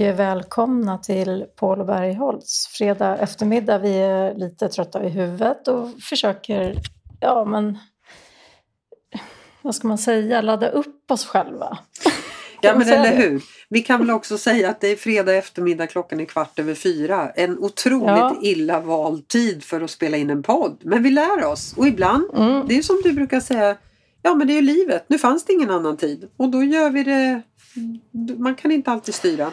och välkomna till Paul och Bergholtz. Fredag eftermiddag, vi är lite trötta i huvudet och försöker, ja men, vad ska man säga, ladda upp oss själva. Ja men eller hur. Vi kan väl också säga att det är fredag eftermiddag, klockan är kvart över fyra. En otroligt ja. illa vald tid för att spela in en podd. Men vi lär oss och ibland, mm. det är som du brukar säga, ja men det är ju livet. Nu fanns det ingen annan tid och då gör vi det man kan inte alltid styra.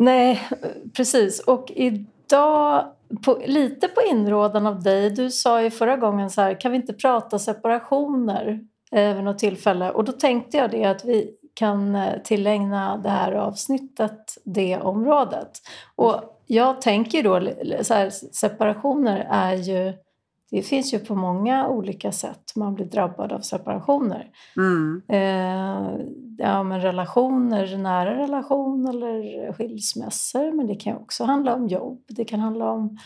Nej, precis. Och idag, på, lite på inrådan av dig, du sa ju förra gången så här, kan vi inte prata separationer eh, vid något tillfälle? Och då tänkte jag det att vi kan eh, tillägna det här avsnittet det området. Och jag tänker då, så här, separationer är ju det finns ju på många olika sätt man blir drabbad av separationer. Mm. Eh, ja, men relationer, nära relation eller skilsmässor. Men det kan också handla om jobb. Det kan handla om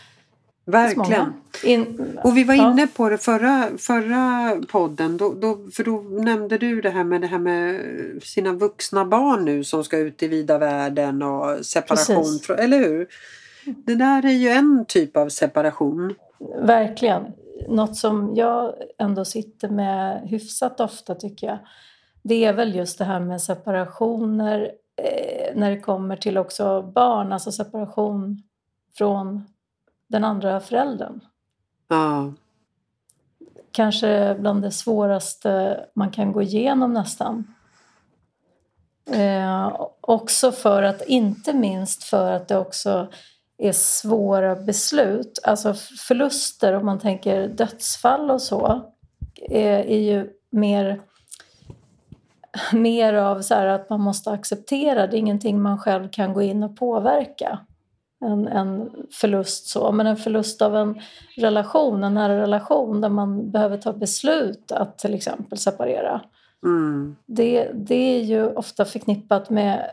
Verkligen. In, och vi var ja. inne på det förra, förra podden. Då, då, för då nämnde du det här med det här med sina vuxna barn nu som ska ut i vida världen och separation. Precis. Eller hur? Det där är ju en typ av separation. Verkligen. Något som jag ändå sitter med hyfsat ofta tycker jag. Det är väl just det här med separationer eh, när det kommer till också barn. Alltså separation från den andra föräldern. Ja. Kanske bland det svåraste man kan gå igenom nästan. Eh, också för att, inte minst för att det också är svåra beslut. Alltså förluster, om man tänker dödsfall och så, är, är ju mer, mer av så att man måste acceptera. Det är ingenting man själv kan gå in och påverka. En, en förlust så, men en förlust av en relation, en nära relation där man behöver ta beslut att till exempel separera. Mm. Det, det är ju ofta förknippat med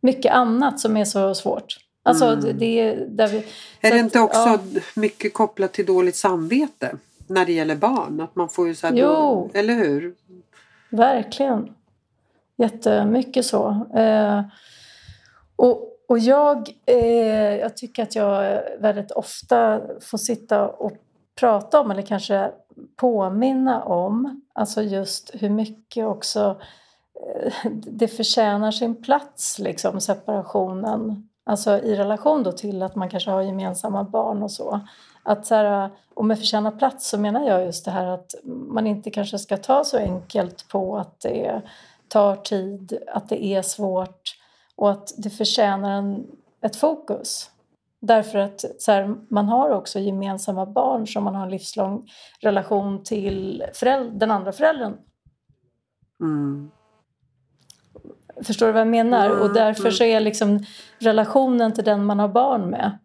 mycket annat som är så svårt. Alltså, mm. det, där vi, är det inte också ja. mycket kopplat till dåligt samvete när det gäller barn? Att man får ju så jo, då, eller hur? Verkligen. Jättemycket så. Eh, och, och jag, eh, jag tycker att jag väldigt ofta får sitta och prata om, eller kanske påminna om, alltså just hur mycket också eh, det förtjänar sin plats, liksom, separationen Alltså i relation då till att man kanske har gemensamma barn och så. Att så här, och med förtjäna plats så menar jag just det här att man inte kanske ska ta så enkelt på att det tar tid, att det är svårt och att det förtjänar en, ett fokus. Därför att så här, man har också gemensamma barn som man har en livslång relation till föräldern, den andra föräldern. Mm. Förstår du vad jag menar? Mm, och därför mm. så är liksom relationen till den man har barn med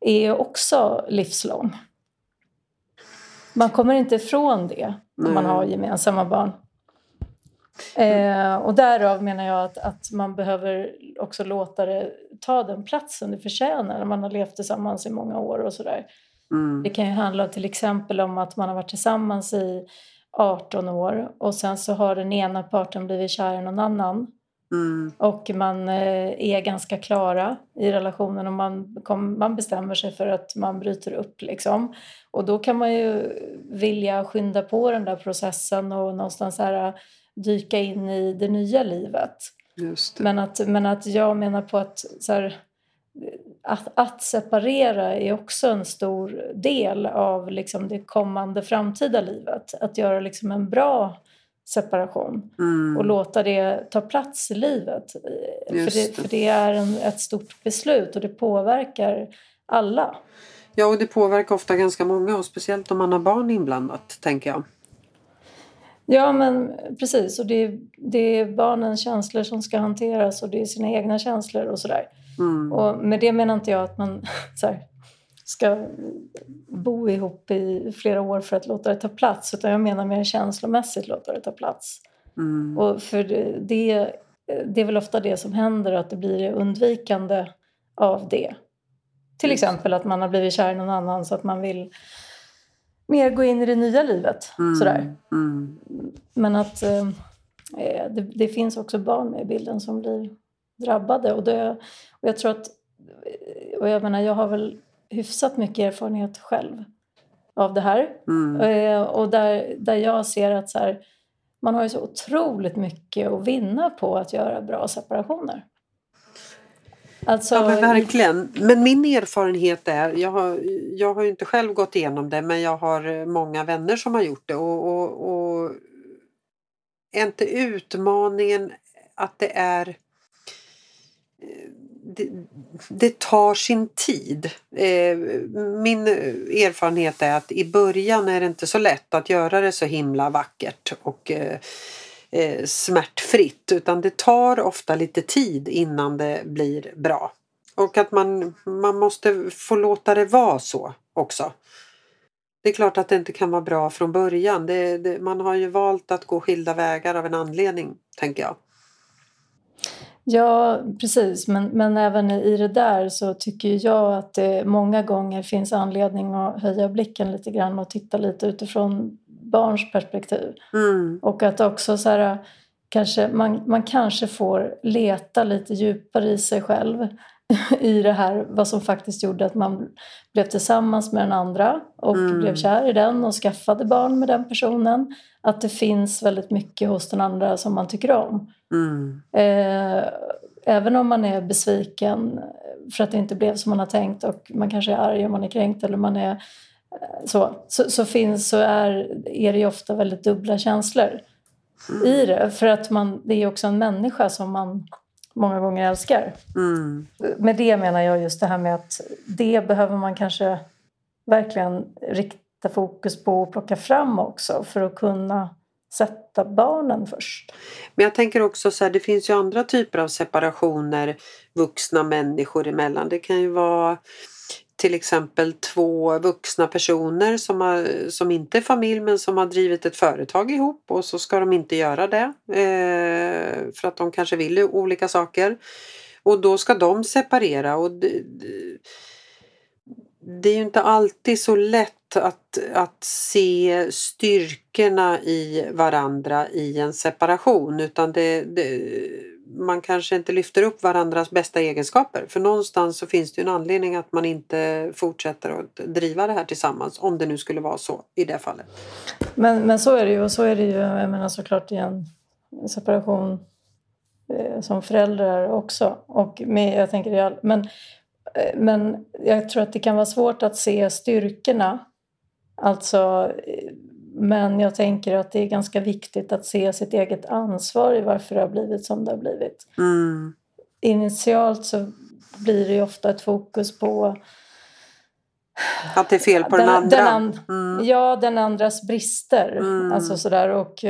är också livslång. Man kommer inte ifrån det när man har gemensamma barn. Eh, och därav menar jag att, att man behöver också låta det ta den platsen det förtjänar när man har levt tillsammans i många år och sådär. Mm. Det kan ju handla till exempel om att man har varit tillsammans i 18 år och sen så har den ena parten blivit kär i någon annan. Mm. Och man eh, är ganska klara i relationen och man, kom, man bestämmer sig för att man bryter upp. Liksom. Och då kan man ju vilja skynda på den där processen och någonstans här, dyka in i det nya livet. Det. Men, att, men att jag menar på att, så här, att, att separera är också en stor del av liksom, det kommande framtida livet. Att göra liksom, en bra separation mm. och låta det ta plats i livet. För det, för det, är en, ett stort beslut och det påverkar alla. Ja, och det påverkar ofta ganska många och speciellt om man har barn inblandat, tänker jag. Ja, men precis. Och det är, det är barnens känslor som ska hanteras och det är sina egna känslor och sådär. Mm. Och med det menar inte jag att man så här, ska bo ihop i flera år för att låta det ta plats utan jag menar mer känslomässigt låta det ta plats. Mm. Och för det, det är väl ofta det som händer att det blir undvikande av det. Till exempel att man har blivit kär i någon annan så att man vill mer gå in i det nya livet. Mm. Sådär. Mm. Men att eh, det, det, finns också barn med i bilden som blir drabbade. Och, det, och jag tror att, och jag menar jag har väl hyfsat mycket erfarenhet själv av det här. Mm. Eh, och där, där jag ser att så här, man har ju så otroligt mycket att vinna på att göra bra separationer. Alltså, ja men verkligen. Men min erfarenhet är, jag har, jag har ju inte själv gått igenom det men jag har många vänner som har gjort det och, och, och är inte utmaningen att det är det, det, tar sin tid. Eh, min erfarenhet är att i början är det inte så lätt att göra det så himla vackert och eh, eh, smärtfritt utan det tar ofta lite tid innan det blir bra. Och att man, man måste få låta det vara så också. Det är klart att det inte kan vara bra från början. Det, det, man har ju valt att gå skilda vägar av en anledning, tänker jag. Ja, precis. Men, men även i det där så tycker jag att det många gånger finns anledning att höja blicken lite grann och titta lite utifrån barns perspektiv. Mm. Och att också så här, kanske, man, man kanske får leta lite djupare i sig själv i det här, vad som faktiskt gjorde att man blev tillsammans med den andra och mm. blev kär i den och skaffade barn med den personen. Att det finns väldigt mycket hos den andra som man tycker om. Mm. Eh, även om man är besviken för att det inte blev som man har tänkt och man kanske är arg om man är kränkt eller man är eh, så, så, så, finns, så är, är det ju ofta väldigt dubbla känslor mm. i det. För att man, det är också en människa som man många gånger älskar. Mm. Med det menar jag just det här med att det behöver man kanske verkligen rikta fokus på och plocka fram också för att kunna sätta barnen först. Men jag tänker också så här, det finns ju andra typer av separationer vuxna människor emellan. Det kan ju vara till exempel två vuxna personer som, har, som inte är familj men som har drivit ett företag ihop och så ska de inte göra det eh, för att de kanske vill olika saker. Och då ska de separera och det, det är ju inte alltid så lätt att, att se styrkorna i varandra i en separation utan det, det man kanske inte lyfter upp varandras bästa egenskaper. För någonstans så finns det en anledning att man inte fortsätter att driva det här tillsammans. Om det nu skulle vara så i det fallet. Men, men så är det ju. Och så är det ju jag menar såklart i en separation eh, som föräldrar också. Och med, jag tänker, men, eh, men jag tror att det kan vara svårt att se styrkorna. Alltså men jag tänker att det är ganska viktigt att se sitt eget ansvar i varför det har blivit som det har blivit. Mm. Initialt så blir det ofta ett fokus på att det är fel på den, den andra? Den an mm. Ja, den andras brister. Mm. Alltså sådär, och,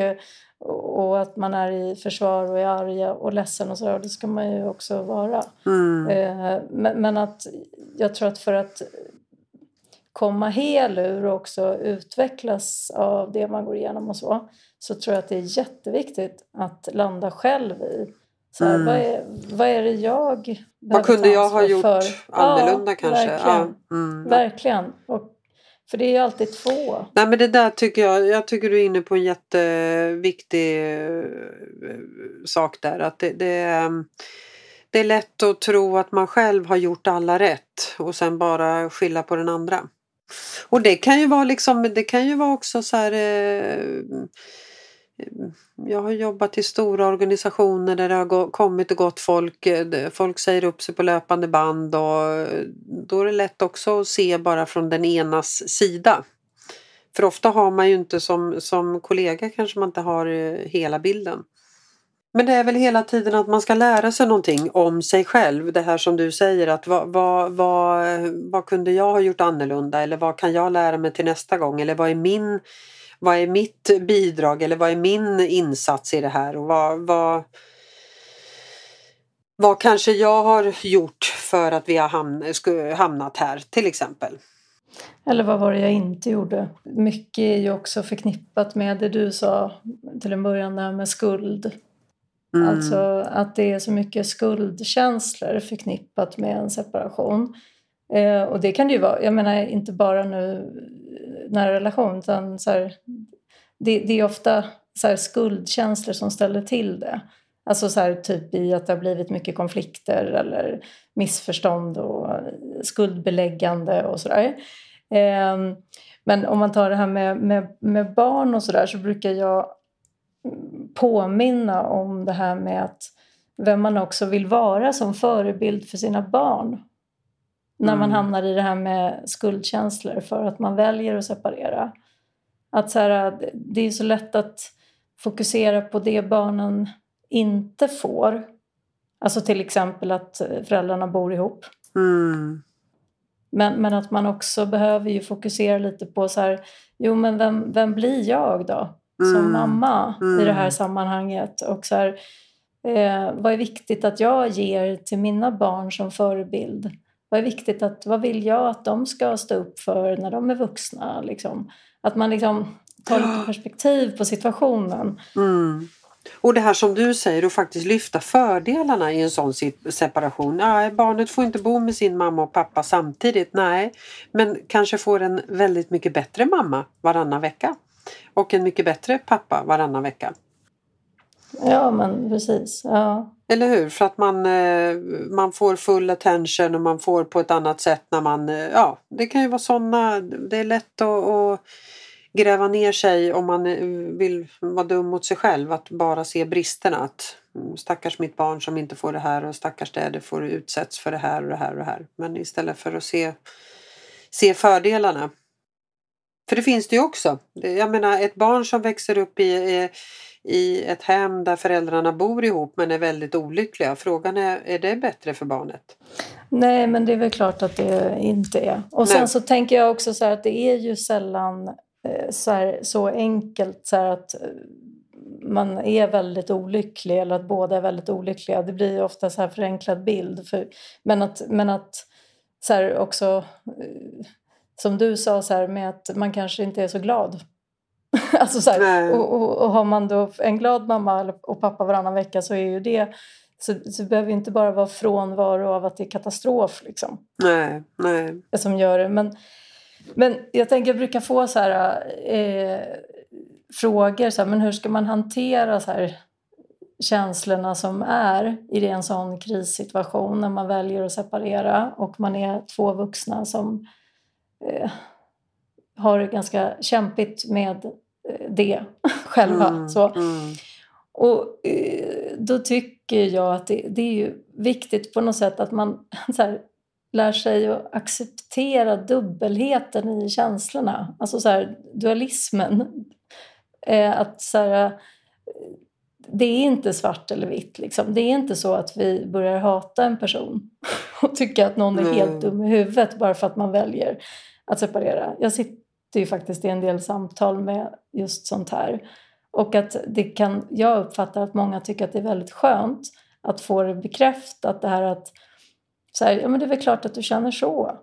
och att man är i försvar och är arg och ledsen och sådär. Det ska man ju också vara. Mm. Eh, men, att jag tror att för att komma hel ur och också utvecklas av det man går igenom och så, så tror jag att det är jätteviktigt att landa själv i så här, mm. vad, är, vad är det jag Vad kunde jag ha gjort för? annorlunda ja, kanske? Verkligen. Ja, mm. verkligen. Och, för det är ju alltid två. Nej men det där tycker jag, jag tycker du är inne på en jätteviktig eh, sak där. Att det, det, ehm, det är lätt att tro att man själv har gjort alla rätt och sen bara skylla på den andra. Och det kan ju vara liksom, det kan ju vara också så här eh, jag har jobbat i stora organisationer där det har kommit och gått folk. Eh, folk säger upp sig på löpande band och eh, då är det lätt också att se bara från den enas sida. För ofta har man ju inte som, som kollega kanske man inte har eh, hela bilden. Men det är väl hela tiden att man ska lära sig någonting om sig själv. Det här som du säger att vad, vad, vad, vad kunde jag ha gjort annorlunda eller vad kan jag lära mig till nästa gång eller vad är min vad är mitt bidrag eller vad är min insats i det här och vad, vad, vad kanske jag har gjort för att vi har hamnat här till exempel. Eller vad var det jag inte gjorde? Mycket är ju också förknippat med det du sa till en början där med skuld. Mm. Alltså att det är så mycket skuldkänslor förknippat med en separation. Eh, och det kan det ju vara, jag menar inte bara nu eh, nära relation utan så här, det, det, är ofta så här, skuldkänslor som ställer till det. Alltså så här, typ i att det har blivit mycket konflikter eller missförstånd och skuldbeläggande och sådär. Eh, men om man tar det här med, med, med barn och sådär så brukar jag påminna om det här med att vem man också vill vara som förebild för sina barn. När man mm. hamnar i det här med skuldkänslor för att man väljer att separera. Att så här, det är så lätt att fokusera på det barnen inte får. Alltså till exempel att föräldrarna bor ihop. Mm. Men, men att man också behöver ju fokusera lite på så här, jo men vem, vem blir jag då? Som mm. mamma mm. i det här mm. sammanhanget. Och så här, eh, vad är viktigt att jag ger till mina barn som förebild? Vad är viktigt att, vad vill jag att de ska stå upp för när de är vuxna? Liksom? Att man liksom tar lite perspektiv på situationen. Mm. Och det här som du säger, att faktiskt lyfta fördelarna i en sån separation. Nej, barnet får inte bo med sin mamma och pappa samtidigt. Nej, men kanske får en väldigt mycket bättre mamma varannan vecka. Och en mycket bättre pappa varannan vecka. Ja, men precis. Ja. Eller hur? För att man, eh, man får full attention och man får på ett annat sätt när man... Eh, ja, det kan ju vara sådana... Det är lätt att, att gräva ner sig om man eh, vill vara dum mot sig själv. Att bara se bristerna. Att mm, stackars mitt barn som inte får det här och stackars det får utsätts för det här och det här och det här. Men istället för att se, se fördelarna. För det finns det ju också. Jag menar ett barn som växer upp i, i ett hem där föräldrarna bor ihop men är väldigt olyckliga. Frågan är, är det bättre för barnet? Nej, men det är väl klart att det inte är. Och sen Nej. så tänker jag också så här att det är ju sällan Eh, så, här, så enkelt så att eh, man är väldigt olycklig eller att båda är väldigt olyckliga. Det blir ofta så här förenklad bild. För, men att, men att så också, eh, som du sa, så här, med att man kanske inte är så glad. alltså så här, och, och, och, har man då en glad mamma och pappa varannan vecka så är ju det så, så det behöver inte bara vara frånvaro av att det är katastrof. Liksom, nej, nej. Som gör det. Men, men jag tänker, jag brukar få så här, eh, frågor, så här, men hur ska man hantera så här, känslorna som är i en sån krissituation när man väljer att separera och man är två vuxna som har det ganska kämpigt med eh, det själva. Mm, så. Mm. Och eh, då tycker jag att det, det, är ju viktigt på något sätt att man så här, lär sig att acceptera dubbelheten i känslorna. Alltså så här, dualismen. Eh, att så här, det är inte svart eller vitt. Liksom. Det är inte så att vi börjar hata en person och tycka att någon är helt dum i huvudet bara för att man väljer att separera. Jag sitter ju faktiskt i en del samtal med just sånt här. Och att det kan, jag uppfattar att många tycker att det är väldigt skönt att få det bekräftat. Det här att så här, ja men det är väl klart att du känner så.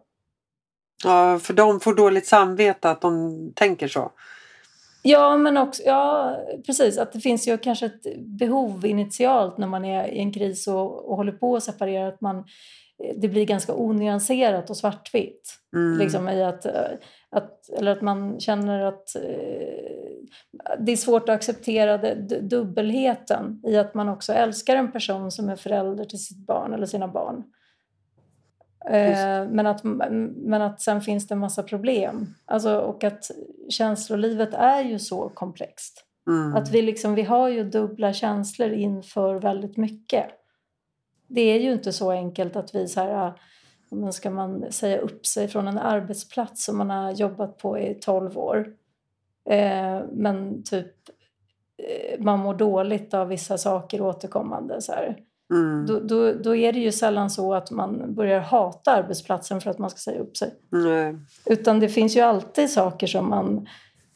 Ja, för de får dåligt samvete att de tänker så. Ja, men också, ja, precis. Att det finns ju kanske ett behov initialt när man är i en kris och, och håller på att separera. Att man, det blir ganska onyanserat och svartvitt. Mm. Liksom i att, att, eller att man känner att eh, det är svårt att acceptera det, dubbelheten i att man också älskar en person som är förälder till sitt barn eller sina barn. Eh, men, att, men att sen finns det en massa problem. Alltså, och att känslolivet är ju så komplext. Mm. Att vi, liksom, vi har ju dubbla känslor inför väldigt mycket. Det är ju inte så enkelt att vi så här, men ska man säga upp sig från en arbetsplats som man har jobbat på i 12 år. Eh, men typ eh, man mår dåligt av vissa saker återkommande. Så. Mm. Då, då, då, är det ju sällan så att man börjar hata arbetsplatsen för att man ska säga upp sig. Nej. Utan det finns ju alltid saker som man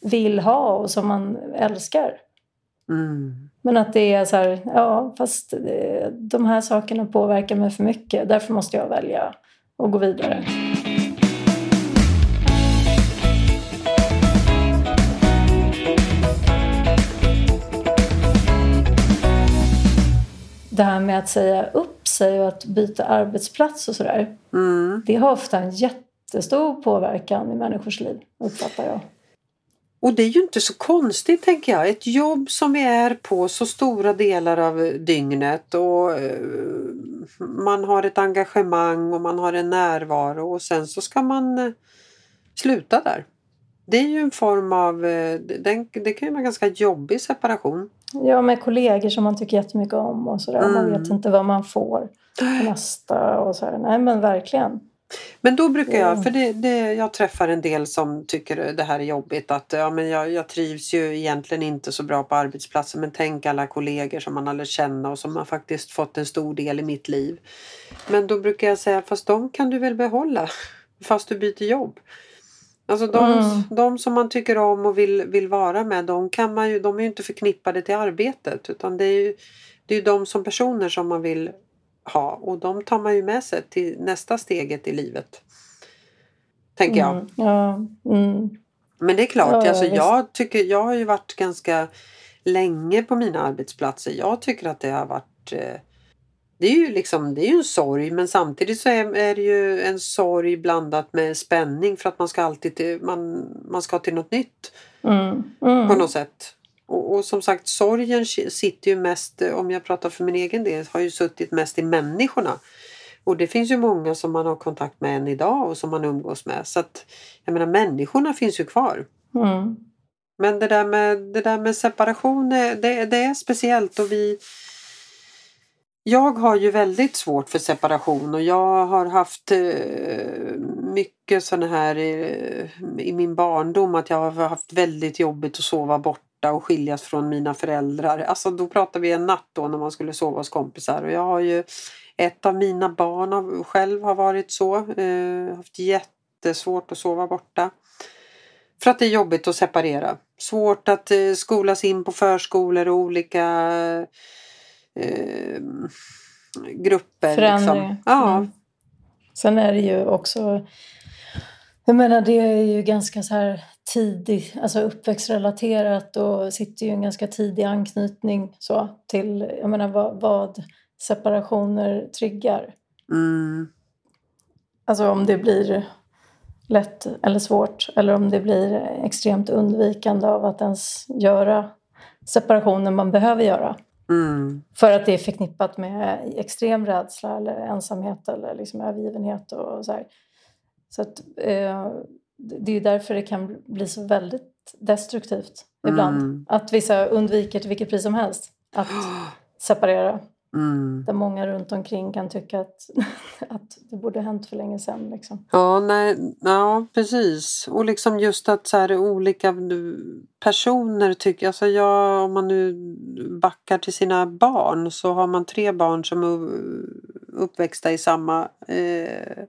vill ha och som man älskar. Mm. Men att det är så här, ja fast de här sakerna påverkar mig för mycket. Därför måste jag välja att gå vidare. det här med att säga upp sig och att byta arbetsplats och sådär. Mm. Det har ofta en jättestor påverkan i människors liv, uppfattar jag. Och det är ju inte så konstigt tänker jag. Ett jobb som vi är på så stora delar av dygnet och eh, man har ett engagemang och man har en närvaro och sen så ska man eh, sluta där. Det är ju en form av, eh, den, det kan ju vara en ganska jobbig separation. Ja, med kollegor som man tycker jättemycket om och sådär. Mm. Man vet inte vad man får nästa och så här. Nej men verkligen. Men då brukar jag, för det, det, jag träffar en del som tycker det här är jobbigt att ja, men jag, jag trivs ju egentligen inte så bra på arbetsplatsen men tänk alla kollegor som man har lärt känna och som har faktiskt fått en stor del i mitt liv. Men då brukar jag säga fast de kan du väl behålla fast du byter jobb. Alltså de, mm. de som man tycker om och vill, vill vara med de, kan man ju, de är ju inte förknippade till arbetet utan det är ju det är de som personer som man vill ha och de tar man ju med sig till nästa steget i livet. Tänker jag. Mm, ja, mm. Men det är klart, ja, alltså, jag, tycker, jag har ju varit ganska länge på mina arbetsplatser. Jag tycker att det har varit eh, det är ju liksom, det är ju en sorg men samtidigt så är, är det ju en sorg blandat med spänning för att man ska alltid till, man, man ska till något nytt. Mm, mm. På något sätt. Och, och, som sagt sorgen sitter ju mest, om jag pratar för min egen del, har ju suttit mest i människorna. Och det finns ju många som man har kontakt med än idag och som man umgås med. Så att jag menar människorna finns ju kvar. Mm. Men det där med, det där med separation, det, det är speciellt och vi jag har ju väldigt svårt för separation och jag har haft eh, mycket sådana här eh, i min barndom att jag har haft väldigt jobbigt att sova borta och skiljas från mina föräldrar. Alltså då pratar vi en natt då när man skulle sova hos kompisar och jag har ju ett av mina barn själv har varit så. Eh, haft jättesvårt att sova borta. För att det är jobbigt att separera. Svårt att eh, skolas in på förskolor och olika eh, grupper. Liksom. Ja. Mm. Sen är det ju också jag menar det är ju ganska så här tidig, alltså uppväxtrelaterat och sitter ju en ganska tidig anknytning så till, jag menar vad, vad separationer triggar. Mm. Alltså om det blir lätt eller svårt eller om det blir extremt undvikande av att ens göra separationer man behöver göra. Mm. För att det är förknippat med extrem rädsla eller ensamhet eller liksom övergivenhet och så här. Så att, eh, det är därför det kan bli så väldigt destruktivt ibland. Mm. Att vissa undviker till vilket pris som helst att separera. Mm. Där många runt omkring kan tycka att, att det borde hänt för länge sedan. Liksom. Ja, nej, ja, precis. Och liksom just att så här, olika personer tycker... Alltså jag, om man nu backar till sina barn så har man tre barn som uppväxta i samma eh,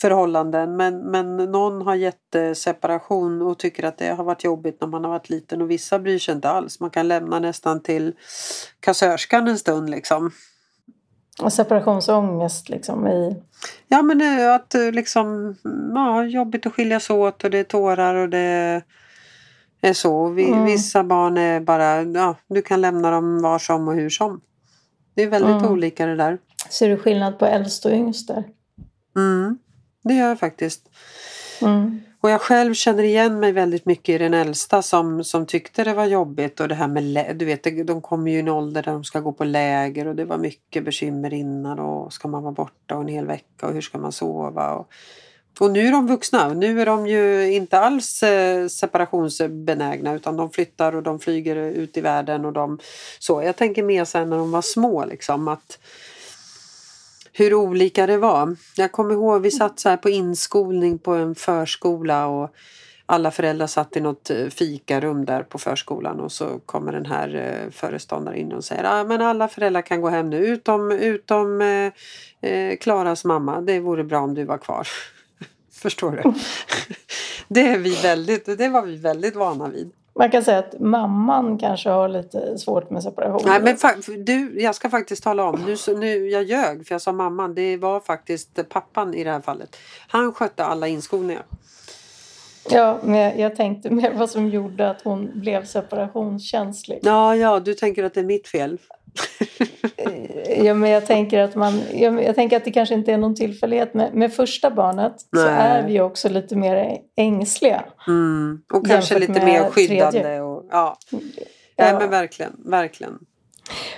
förhållanden. Men, men någon har jätteseparation och tycker att det har varit jobbigt när man har varit liten och vissa bryr sig inte alls. Man kan lämna nästan till kassörskan en stund liksom. Och separationsångest liksom i... Ja men att liksom, ja, jobbigt att skiljas åt och det är tårar och det är så. Mm. Vissa barn är bara, ja du kan lämna dem var som och hur som. Det är väldigt mm. olika det där. Ser du skillnad på äldst och yngst där? Mm. Det gör jag faktiskt. Mm. Och jag själv känner igen mig väldigt mycket i den äldsta som, som tyckte det var jobbigt och det här med du vet de kommer ju i en ålder där de ska gå på läger och det var mycket bekymmer innan och ska man vara borta och en hel vecka och hur ska man sova och, och nu är de vuxna. Nu är de ju inte alls eh, separationsbenägna utan de flyttar och de flyger ut i världen och de så. Jag tänker mer sen när de var små liksom att hur olika det var. Jag kommer ihåg vi satt så på inskolning på en förskola och alla föräldrar satt i något eh, fikarum där på förskolan och så kommer den här eh, föreståndaren in och säger att ah, alla föräldrar kan gå hem nu utom, utom eh, eh, Klaras mamma. Det vore bra om du var kvar. Förstår du? det, är vi väldigt, det var vi väldigt vana vid. Man kan säga att mamman kanske har lite svårt med separation. Nej, men du, jag ska faktiskt tala om. Nu, nu, jag ljög för jag sa mamman. Det var faktiskt pappan i det här fallet. Han skötte alla inskolningar. Ja, men jag tänkte mer vad som gjorde att hon blev separationskänslig. Ja, ja, du tänker att det är mitt fel. Eh, Ja, men jag, tänker att man, jag, jag, tänker att det kanske inte är någon tillfällighet. Med, med första barnet Nej. så är vi också lite mer ängsliga. Mm. Och kanske lite mer skyddande. Och, ja. ja. Nej, men verkligen, verkligen.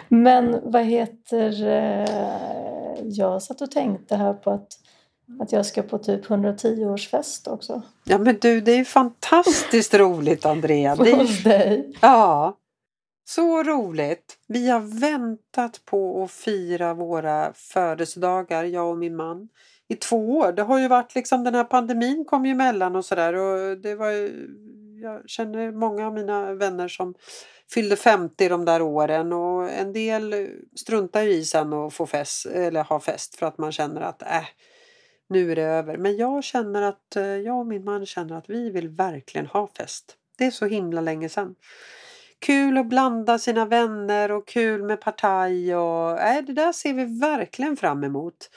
Men vad heter... Eh, jag satt och tänkte här på att att jag ska på typ 110-årsfest också. Ja men du, det är fantastiskt roligt Andrea. Hos dig? Ja. Så roligt! Vi har väntat på att fira våra födelsedagar, jag och min man, i två år. Det har ju varit liksom, den här pandemin kom ju emellan och sådär och det var jag känner många av mina vänner som fyllde 50 de där åren och en del struntar i sen att få fest, eller ha fest för att man känner att äh, nu är det över. Men jag känner att eh, jag och min man känner att vi vill verkligen ha fest. Det är så himla länge sedan. Kul att blanda sina vänner och kul med partaj och äh, det där ser vi verkligen fram emot.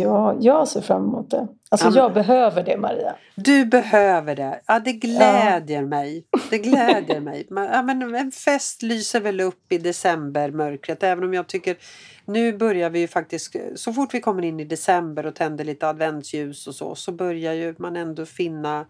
Ja, jag ser fram emot det. Alltså ja, jag behöver det Maria. Du behöver det. Ja, det glädjer ja. mig. Det glädjer mig. Ja, men en fest lyser väl upp i decembermörkret även om jag tycker nu börjar vi ju faktiskt, så fort vi kommer in i december och tänder lite adventsljus och så, så börjar ju man ändå finna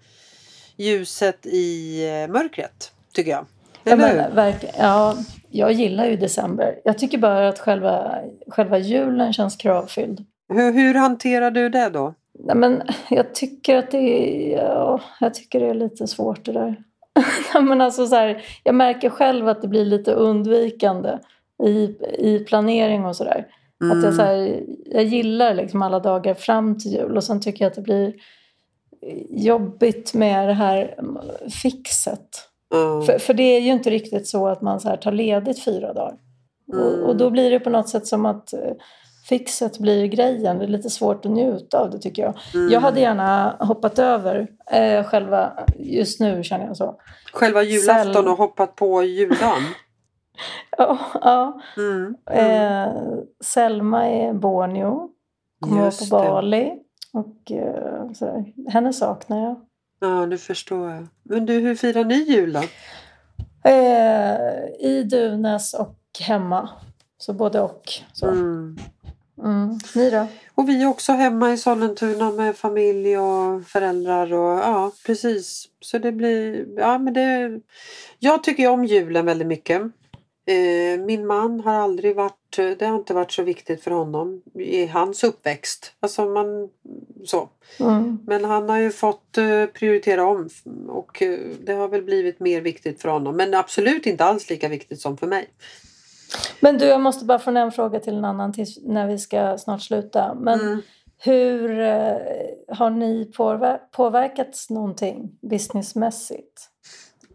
ljuset i eh, mörkret, tycker jag. Ja, men, verkligen. ja, jag gillar ju december. Jag tycker bara att själva, själva julen känns kravfylld. Hur, hur hanterar du det då? Nej, men jag tycker att det är, ja, jag tycker det är lite svårt det där. men alltså så här, jag märker själv att det blir lite undvikande i, i planering och sådär. Mm. Att jag, så här, jag gillar liksom alla dagar fram till jul och sen tycker jag att det blir jobbigt med det här fixet. Mm. För, för det är ju inte riktigt så att man så här tar ledigt fyra dagar. Mm. Och, och, då blir det på något sätt som att eh, fixet blir grejen. Det är lite svårt att njuta av det tycker jag. Mm. Jag hade gärna hoppat över eh, själva, just nu känner jag så. Själva julafton Säl... och hoppat på juldagen? ja. ja. Mm. Mm. Eh, Selma är Borneo. Kommer på Bali. Och eh, sådär. henne saknar jag. Ja, det förstår jag. Men du, hur firar ni jul då? Eh, I Duvnäs och hemma. Så både och. Så. Mm. Mm. Ni då? Och vi är också hemma i Sollentuna med familj och föräldrar. Och, ja, precis. Så det blir... Ja, men det, jag tycker om julen väldigt mycket. Eh, min man har aldrig varit, det har inte varit så viktigt för honom i hans uppväxt. Alltså man, så. Mm. Men han har ju fått eh, prioritera om och eh, det har väl blivit mer viktigt för honom. Men absolut inte alls lika viktigt som för mig. Men du, jag måste bara få en fråga till en annan tills, när vi ska snart sluta. Men mm. hur har ni påver påverkats någonting businessmässigt?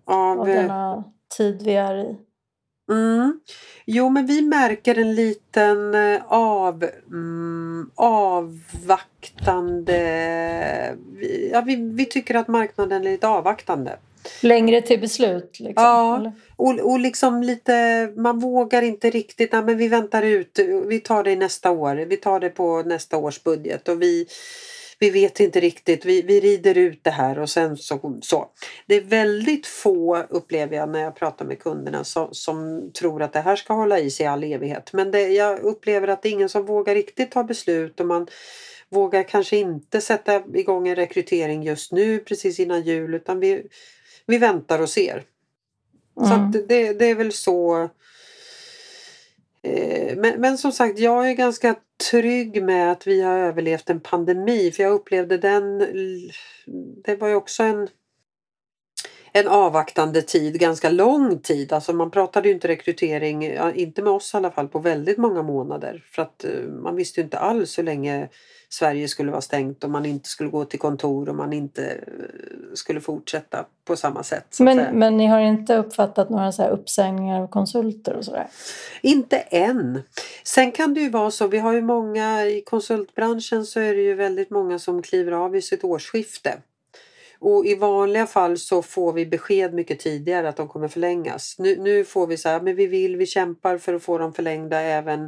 Av, av denna tid vi är i? Mm. Jo, men vi märker en liten eh, av, mm, avvaktande... Ja, vi, vi tycker att marknaden är lite avvaktande. Längre till beslut? Liksom, ja, och, och liksom lite, man vågar inte riktigt, nej men vi väntar ut, vi tar det nästa år, vi tar det på nästa års budget och vi vi vet inte riktigt, vi, vi rider ut det här och sen så, så. Det är väldigt få upplever jag när jag pratar med kunderna som, som tror att det här ska hålla i sig i all evighet. Men det, jag upplever att det är ingen som vågar riktigt ta beslut och man vågar kanske inte sätta igång en rekrytering just nu precis innan jul utan vi, vi väntar och ser. Mm. Så det, det är väl så Eh, men, men som sagt, jag är ganska trygg med att vi har överlevt en pandemi för jag upplevde den, det var ju också en en avvaktande tid, ganska lång tid. Alltså man pratade ju inte rekrytering, inte med oss i alla fall, på väldigt många månader. För att eh, man visste ju inte alls hur länge Sverige skulle vara stängt och man inte skulle gå till kontor och man inte eh, skulle fortsätta på samma sätt. Men, men ni har inte uppfattat några så här uppsägningar av konsulter och sådär? Inte än. Sen kan det ju vara så, vi har ju många i konsultbranschen så är det ju väldigt många som kliver av i sitt årsskifte. Och i vanliga fall så får vi besked mycket tidigare att de kommer förlängas. Nu, nu får vi så här, men vi vill, vi kämpar för att få dem förlängda även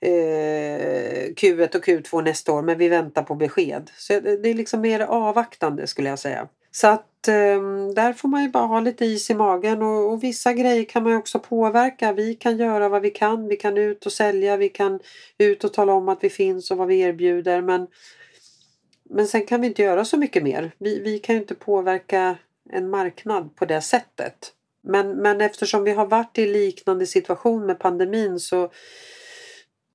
eh, Q1 och Q2 nästa år men vi väntar på besked. Så det är liksom mer avvaktande skulle jag säga. Så att eh, där får man ju bara ha lite is i magen och, och, vissa grejer kan man ju också påverka. Vi kan göra vad vi kan. Vi kan ut och sälja, vi kan ut och tala om att vi finns och vad vi erbjuder. Men, men sen kan vi inte göra så mycket mer. Vi, vi kan ju inte påverka en marknad på det sättet. Men, men eftersom vi har varit i liknande situation med pandemin så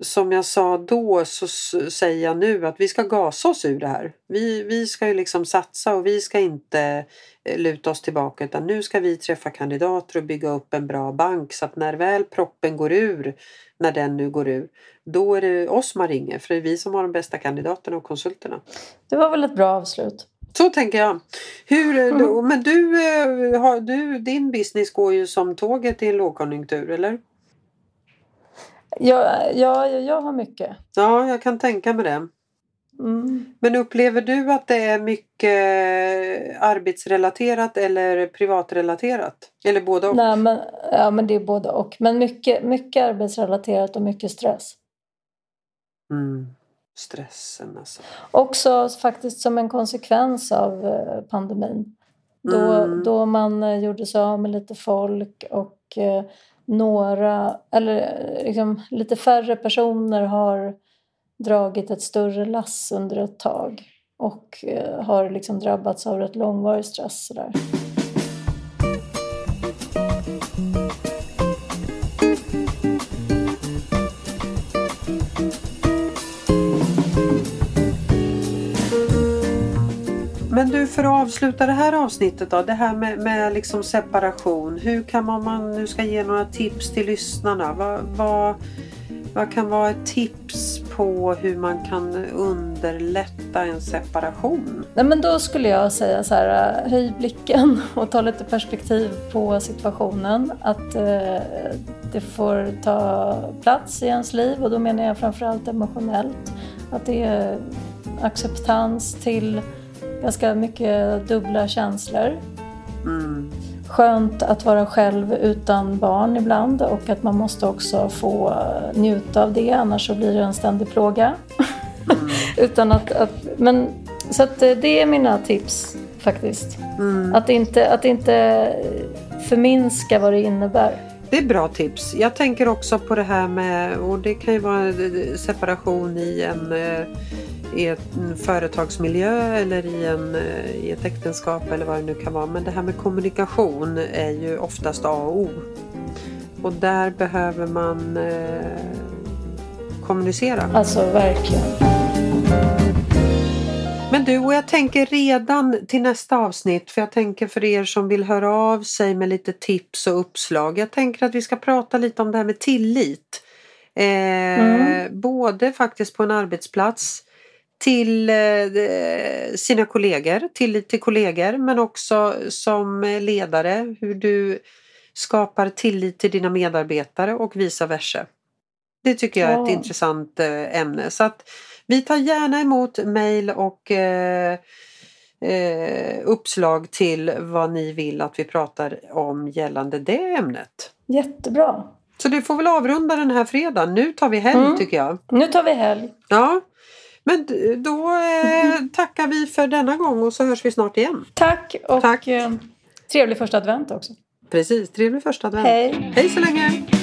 som jag sa då så säger jag nu att vi ska gasa oss ur det här. Vi, vi ska ju liksom satsa och vi ska inte eh, luta oss tillbaka utan nu ska vi träffa kandidater och bygga upp en bra bank så att när väl proppen går ur, när den nu går ur, då är det oss man ringer för det är vi som har de bästa kandidaterna och konsulterna. Det var väl ett bra avslut. Så tänker jag. Hur, mm. Men du, eh, har, du, din business går ju som tåget i en lågkonjunktur, eller? Ja, ja, jag har mycket. Ja, jag kan tänka mig det. Mm. Men upplever du att det är mycket arbetsrelaterat eller privatrelaterat? Eller både och? Nej, men, ja, men det är både och. Men mycket, mycket arbetsrelaterat och mycket stress. Mm. Stressen alltså. Också faktiskt som en konsekvens av eh, pandemin. Då, mm. då man eh, gjorde sig av med lite folk och eh, några, eller liksom lite färre personer har dragit ett större lass under ett tag och eh, har liksom drabbats av rätt långvarig stress. Sådär. Men du, för att avsluta det här avsnittet då, det här med, med liksom separation. Hur kan man, om man nu ska ge några tips till lyssnarna? Vad, vad, vad kan vara ett tips på hur man kan underlätta en separation? Nej, men då skulle jag säga så här, höj blicken och ta lite perspektiv på situationen. Att eh, det får ta plats i ens liv och då menar jag framförallt emotionellt. Att det är acceptans till ganska mycket dubbla känslor. Mm. Skönt att vara själv utan barn ibland och att man måste också få njuta av det annars så blir det en ständig plåga. Mm. utan att, att, men, så att eh, det är mina tips faktiskt. Mm. Att, inte, att inte förminska vad det innebär. Det är bra tips. Jag tänker också på det här med, och det kan ju vara eh, separation i en eh, i en företagsmiljö eller i, en, eh, i ett äktenskap eller vad det nu kan vara. Men det här med kommunikation är ju oftast A och O. Och där behöver man eh, kommunicera. Alltså verkligen. Men du, och jag tänker redan till nästa avsnitt, för jag tänker för er som vill höra av sig med lite tips och uppslag. Jag tänker att vi ska prata lite om det här med tillit. Eh, mm. Både faktiskt på en arbetsplats till eh, sina kollegor, tillit till kollegor men också som ledare hur du skapar tillit till dina medarbetare och vice versa. Det tycker jag är ett ja. intressant eh, ämne. Så att vi tar gärna emot mejl och eh, eh, uppslag till vad ni vill att vi pratar om gällande det ämnet. Jättebra. Så du får väl avrunda den här fredagen. Nu tar vi helg mm. tycker jag. Nu tar vi helg. Ja. Men då eh, tackar vi för denna gång och så hörs vi snart igen. Tack och Tack. Eh, trevlig första advent också. Precis, trevlig första advent. Hej. Hej så länge.